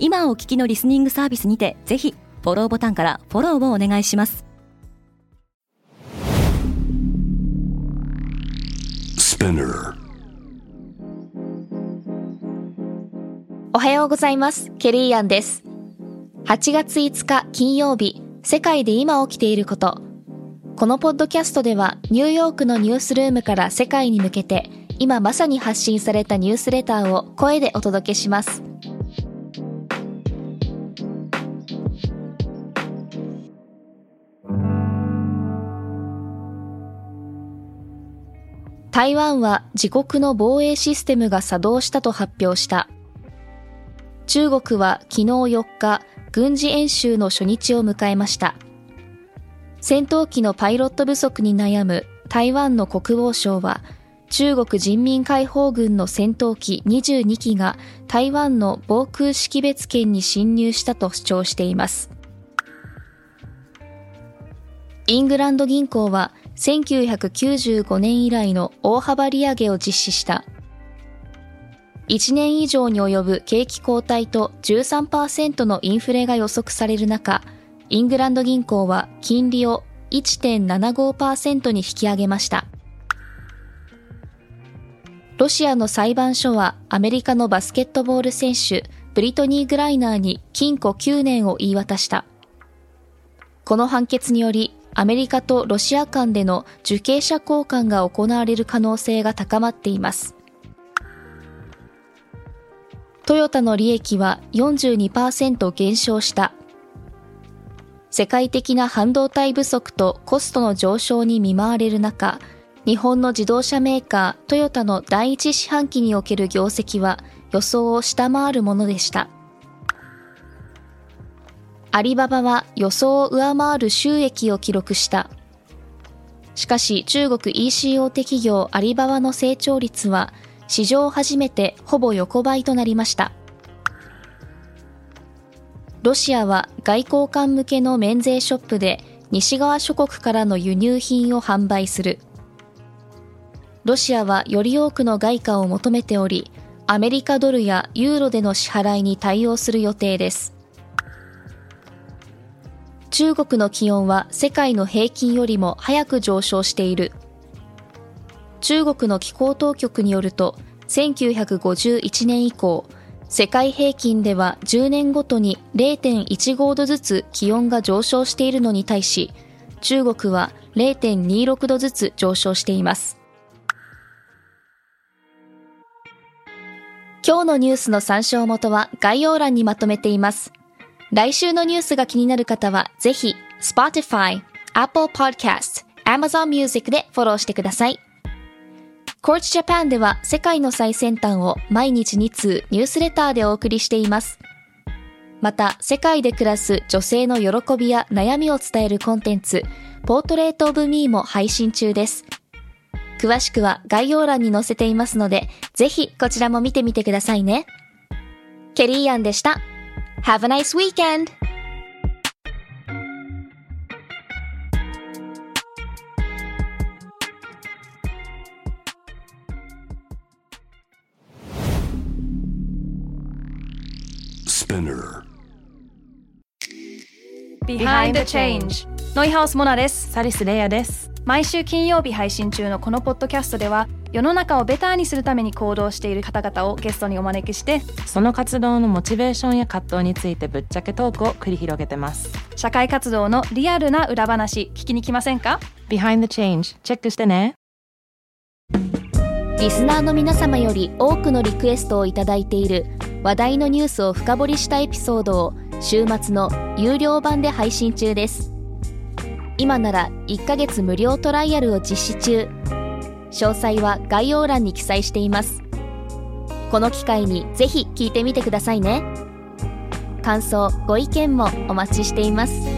今お聞きのリスニングサービスにてぜひフォローボタンからフォローをお願いします。おはようございます。ケリーアンです。8月5日金曜日世界で今起きていること。このポッドキャストではニューヨークのニュースルームから世界に向けて今まさに発信されたニュースレターを声でお届けします台湾は自国の防衛システムが作動したと発表した。中国は昨日4日軍事演習の初日を迎えました。戦闘機のパイロット不足に悩む台湾の国防省は中国人民解放軍の戦闘機22機が台湾の防空識別圏に侵入したと主張しています。イングランド銀行は1995年以来の大幅利上げを実施した1年以上に及ぶ景気後退と13%のインフレが予測される中、イングランド銀行は金利を1.75%に引き上げました。ロシアの裁判所はアメリカのバスケットボール選手ブリトニー・グライナーに禁錮9年を言い渡した。この判決によりアメリカとロシア間での受刑者交換が行われる可能性が高まっています。トヨタの利益は42%減少した。世界的な半導体不足とコストの上昇に見舞われる中、日本の自動車メーカートヨタの第一四半期における業績は予想を下回るものでした。アリババは予想を上回る収益を記録した。しかし中国 EC 大手企業アリババの成長率は史上初めてほぼ横ばいとなりました。ロシアは外交官向けの免税ショップで西側諸国からの輸入品を販売する。ロシアはより多くの外貨を求めており、アメリカドルやユーロでの支払いに対応する予定です。中国の気温は世界の平均よりも早く上昇している。中国の気候当局によると、1951年以降、世界平均では10年ごとに0.15度ずつ気温が上昇しているのに対し、中国は0.26度ずつ上昇しています。今日のニュースの参照元は概要欄にまとめています。来週のニュースが気になる方は、ぜひ、Spotify、Apple Podcast、Amazon Music でフォローしてください。Coach Japan では世界の最先端を毎日2通ニュースレターでお送りしています。また、世界で暮らす女性の喜びや悩みを伝えるコンテンツ、ポートレートオブミーも配信中です。詳しくは概要欄に載せていますので、ぜひこちらも見てみてくださいね。ケリーアンでした。Have a nice weekend! Behind the Change ノイハウスモナですサリスレイヤです。毎週金曜日配信中のこのポッドキャストでは世の中をベターにするために行動している方々をゲストにお招きしてその活動のモチベーションや葛藤についてぶっちゃけトークを繰り広げてます。社会活動のリアルな裏話聞きに来ませんか？Behind the Change チェックしてね。リスナーの皆様より多くのリクエストをいただいている話題のニュースを深掘りしたエピソードを週末の有料版で配信中です。今なら1ヶ月無料トライアルを実施中詳細は概要欄に記載しています。この機会にぜひ聞いてみてくださいね。感想ご意見もお待ちしています。